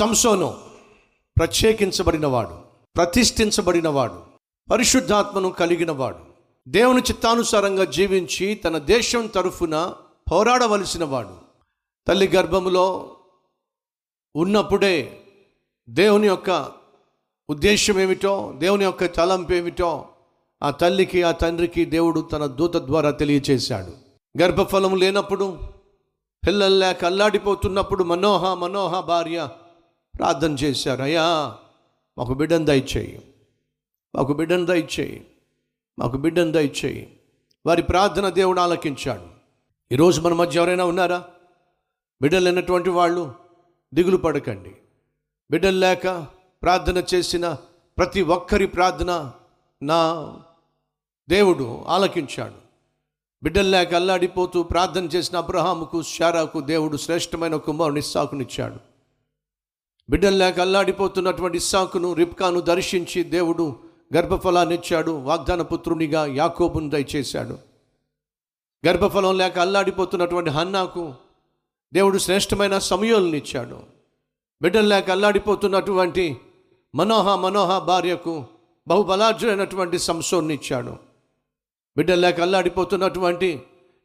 సంసోను ప్రత్యేకించబడినవాడు ప్రతిష్ఠించబడినవాడు పరిశుద్ధాత్మను కలిగినవాడు. దేవుని చిత్తానుసారంగా జీవించి తన దేశం తరఫున పోరాడవలసినవాడు. తల్లి గర్భములో ఉన్నప్పుడే దేవుని యొక్క ఉద్దేశం ఏమిటో దేవుని యొక్క తలంపు ఏమిటో ఆ తల్లికి ఆ తండ్రికి దేవుడు తన దూత ద్వారా తెలియచేశాడు. గర్భఫలం లేనప్పుడు పిల్లలు లేక అల్లాడిపోతున్నప్పుడు మనోహ మనోహ భార్య ప్రార్థన చేశారు అయ్యా మాకు బిడ్డను దయచేయి. మాకు బిడ్డను దయచేయి. మాకు బిడ్డను దయచేయి. వారి ప్రార్థన దేవుడు ఆలకించాడు. ఈరోజు మన మధ్య ఎవరైనా ఉన్నారా? బిడ్డలు లేనటువంటి వాళ్ళు దిగులు పడకండి. బిడ్డలు లేక ప్రార్థన చేసిన ప్రతి ఒక్కరి ప్రార్థన నా దేవుడు ఆలకించాడు. బిడ్డలు లేక అల్లాడిపోతూ ప్రార్థన చేసిన అబ్రహాముకు శారాకు దేవుడు శ్రేష్టమైన కుమారుని సాకునిచ్చాడు. బిడ్డలు లేక అల్లాడిపోతున్నటువంటి ఇస్సాకును రిప్కాను దర్శించి దేవుడు గర్భఫలాన్ని ఇచ్చాడు వాగ్దాన పుత్రునిగా యాకోబును దయచేశాడు. గర్భఫలం లేక అల్లాడిపోతున్నటువంటి హన్నాకు దేవుడు శ్రేష్టమైన సమయోల్నిచ్చాడు బిడ్డలు లేక అల్లాడిపోతున్నటువంటి మనోహ మనోహ భార్యకు బహుబలార్జునైనటువంటి సంసోన్ని ఇచ్చాడు. బిడ్డలు లేక అల్లాడిపోతున్నటువంటి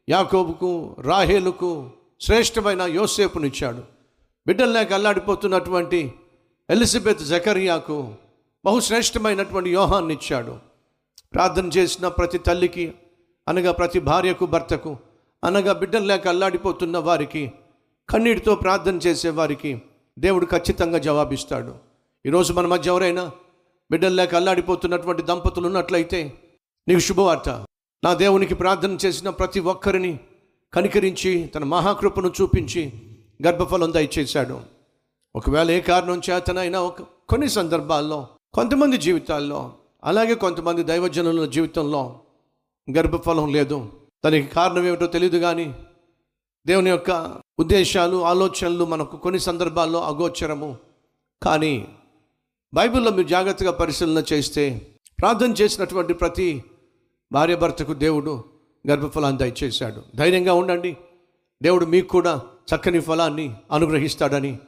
యాకోబుకు రాహేలుకు శ్రేష్టమైన యోసేపునిచ్చాడు బిడ్డలు లేక అల్లాడిపోతున్నటువంటి ఎలిజబెత్ జకరియాకు బహుశ్రేష్టమైనటువంటి యోహాన్ని ఇచ్చాడు ప్రార్థన చేసిన ప్రతి తల్లికి అనగా ప్రతి భార్యకు భర్తకు అనగా బిడ్డలు లేక అల్లాడిపోతున్న వారికి కన్నీటితో ప్రార్థన చేసేవారికి దేవుడు ఖచ్చితంగా జవాబిస్తాడు. ఈరోజు మన మధ్య ఎవరైనా బిడ్డలు లేక అల్లాడిపోతున్నటువంటి దంపతులు ఉన్నట్లయితే నీకు శుభవార్త. నా దేవునికి ప్రార్థన చేసిన ప్రతి ఒక్కరిని కనికరించి తన మహాకృపను చూపించి గర్భఫలం దయచేశాడు ఒకవేళ ఏ కారణం చేతనైనా ఒక కొన్ని సందర్భాల్లో కొంతమంది జీవితాల్లో అలాగే కొంతమంది దైవజనుల జీవితంలో గర్భఫలం లేదు. దానికి కారణం ఏమిటో తెలియదు కానీ దేవుని యొక్క ఉద్దేశాలు ఆలోచనలు మనకు కొన్ని సందర్భాల్లో అగోచరము. కానీ బైబిల్లో మీరు జాగ్రత్తగా పరిశీలన చేస్తే ప్రార్థన చేసినటువంటి ప్రతి భార్యభర్తకు దేవుడు గర్భఫలాన్ని దయచేశాడు. ధైర్యంగా ఉండండి. దేవుడు మీకు కూడా చక్కని ఫలాన్ని అనుగ్రహిస్తాడని.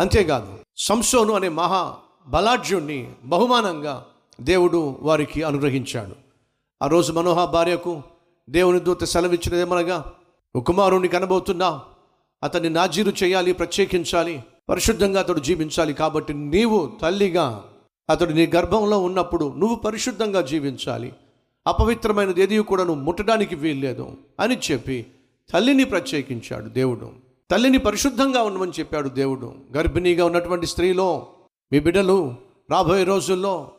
అంతేకాదు సంసోను అనే మహా బలాఢ్యుణ్ణి బహుమానంగా దేవుడు వారికి అనుగ్రహించాడు. ఆ రోజు మనోహ భార్యకు దేవుని దూత సెలవిచ్చినదేమనగా కుమారుణ్ణి కనబోతున్నా అతన్ని నాజీరు చేయాలి ప్రత్యేకించాలి పరిశుద్ధంగా అతడు జీవించాలి కాబట్టి నీవు తల్లిగా అతడు నీ గర్భంలో ఉన్నప్పుడు నువ్వు పరిశుద్ధంగా జీవించాలి. అపవిత్రమైనది ఏది కూడా నువ్వు ముట్టడానికి వీల్లేదు అని చెప్పి తల్లిని ప్రత్యేకించాడు దేవుడు. తల్లిని పరిశుద్ధంగా ఉండమని చెప్పాడు దేవుడు. గర్భిణీగా ఉన్నటువంటి స్త్రీలో మీ బిడ్డలు రాబోయే రోజుల్లో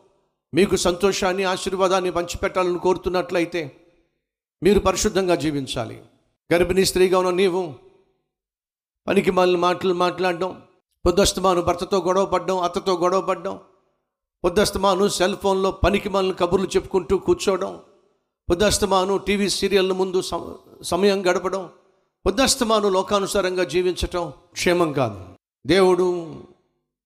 మీకు సంతోషాన్ని ఆశీర్వాదాన్ని పంచిపెట్టాలని కోరుతున్నట్లయితే మీరు పరిశుద్ధంగా జీవించాలి. గర్భిణీ స్త్రీగా ఉన్న నీవు పనికి మళ్ళీ మాటలు మాట్లాడడం పొద్దుస్తమాను భర్తతో గొడవ పడ్డం అత్తతో గొడవ పడ్డం పొద్దుస్తమాను సెల్ ఫోన్లో పనికి మళ్ళీ కబుర్లు చెప్పుకుంటూ కూర్చోవడం పొద్దుస్తమాను టీవీ సీరియల్ ముందు సమయం గడపడం పొద్దుస్తమాను లోకానుసారంగా జీవించటం క్షేమం కాదు. దేవుడు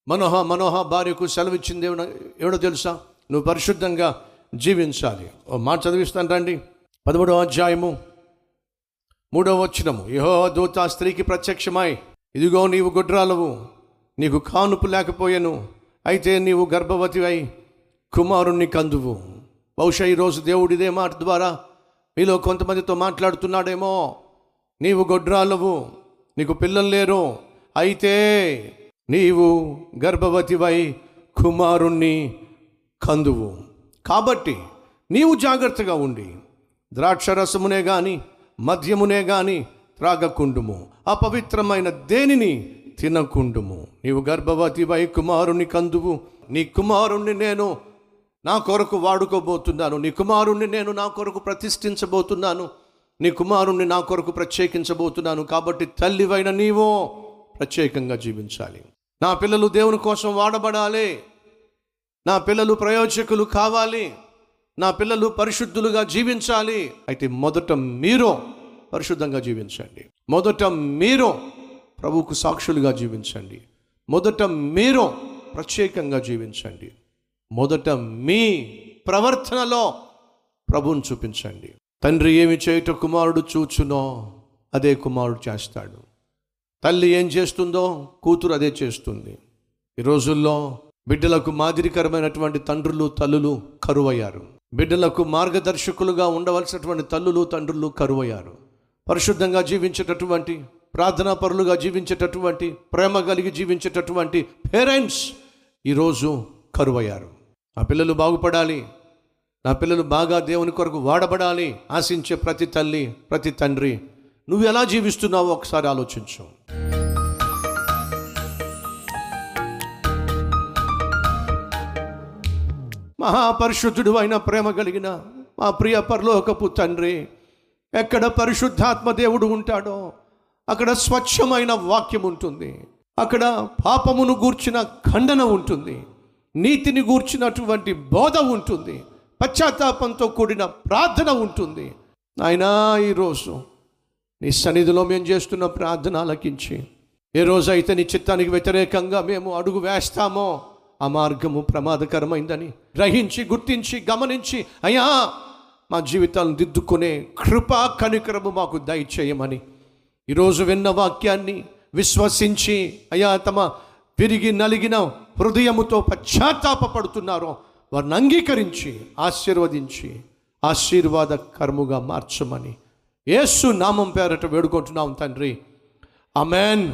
మనోహ మనోహ భార్యకు సెలవిచ్చింది ఏమో ఏమిటో తెలుసా? నువ్వు పరిశుద్ధంగా జీవించాలి. ఓ మాట చదివిస్తాను రండి. పదమూడవ అధ్యాయము మూడవ వచ్చినము యహో దూత స్త్రీకి ప్రత్యక్షమై ఇదిగో నీవు గుడ్రాలవు నీకు కానుపు లేకపోయాను అయితే నీవు గర్భవతి అయి కుమారుణ్ణి కందువు. బహుశా ఈరోజు దేవుడు ఇదే మాట ద్వారా మీలో కొంతమందితో మాట్లాడుతున్నాడేమో. నీవు గొడ్రాలవు నీకు పిల్లలు లేరు. అయితే నీవు గర్భవతివై కుమారుణ్ణి కందువు. కాబట్టి నీవు జాగ్రత్తగా ఉండి ద్రాక్షరసమునే గాని మద్యమునే గాని త్రాగకుండుము. అపవిత్రమైన దేనిని తినకుండుము. నీవు గర్భవతివై కుమారుని కందువు. నీ కుమారుణ్ణి నేను నా కొరకు వాడుకోబోతున్నాను. నీ కుమారుణ్ణి నేను నా కొరకు ప్రతిష్ఠించబోతున్నాను. నీ కుమారుణ్ణి నా కొరకు ప్రత్యేకించబోతున్నాను కాబట్టి తల్లివైన నీవో ప్రత్యేకంగా జీవించాలి. నా పిల్లలు దేవుని కోసం వాడబడాలి. నా పిల్లలు ప్రయోజకులు కావాలి. నా పిల్లలు పరిశుద్ధులుగా జీవించాలి. అయితే మొదట మీరు పరిశుద్ధంగా జీవించండి. మొదట మీరు ప్రభువుకు సాక్షులుగా జీవించండి. మొదట మీరు ప్రత్యేకంగా జీవించండి. మొదట మీ ప్రవర్తనలో ప్రభువును చూపించండి. తండ్రి ఏమి చేయుట కుమారుడు చూచునో అదే కుమారుడు చేస్తాడు. తల్లి ఏం చేస్తుందో కూతురు అదే చేస్తుంది. ఈ రోజుల్లో బిడ్డలకు మాదిరికరమైనటువంటి తండ్రులు తల్లులు కరువయ్యారు. బిడ్డలకు మార్గదర్శకులుగా ఉండవలసినటువంటి తల్లులు తండ్రులు కరువయ్యారు. పరిశుద్ధంగా జీవించేటటువంటి ప్రార్థనా పరులుగా జీవించేటటువంటి ప్రేమ కలిగి జీవించేటటువంటి పేరెంట్స్ ఈరోజు కరువయ్యారు. ఆ పిల్లలు బాగుపడాలి. నా పిల్లలు బాగా దేవుని కొరకు వాడబడాలి ఆశించే ప్రతి తల్లి ప్రతి తండ్రి. నువ్వు ఎలా జీవిస్తున్నావో ఒకసారి ఆలోచించు. మహాపరిశుద్ధుడు అయిన ప్రేమ కలిగిన మా ప్రియ పరలోకపు తండ్రి ఎక్కడ పరిశుద్ధాత్మ దేవుడు ఉంటాడో అక్కడ స్వచ్ఛమైన వాక్యం ఉంటుంది. అక్కడ పాపమును గూర్చిన ఖండన ఉంటుంది. నీతిని గూర్చినటువంటి బోధ ఉంటుంది. పశ్చాత్తాపంతో కూడిన ప్రార్థన ఉంటుంది. నాయనా ఈరోజు నీ సన్నిధిలో మేము చేస్తున్న ప్రార్థన ఆలకించి ఏ రోజైతే నీ చిత్తానికి వ్యతిరేకంగా మేము అడుగు వేస్తామో ఆ మార్గము ప్రమాదకరమైందని గ్రహించి గుర్తించి గమనించి అయ్యా మా జీవితాలను దిద్దుకునే కృపా కనికరము మాకు దయచేయమని ఈరోజు విన్న వాక్యాన్ని విశ్వసించి అయ్యా తమ విరిగి నలిగిన హృదయముతో పశ్చాత్తాపడుతున్నారో వారిని అంగీకరించి ఆశీర్వదించి ఆశీర్వాద కర్ముగా మార్చమని యేసు నామం పేరట వేడుకుంటున్నాం తండ్రి. అమెన్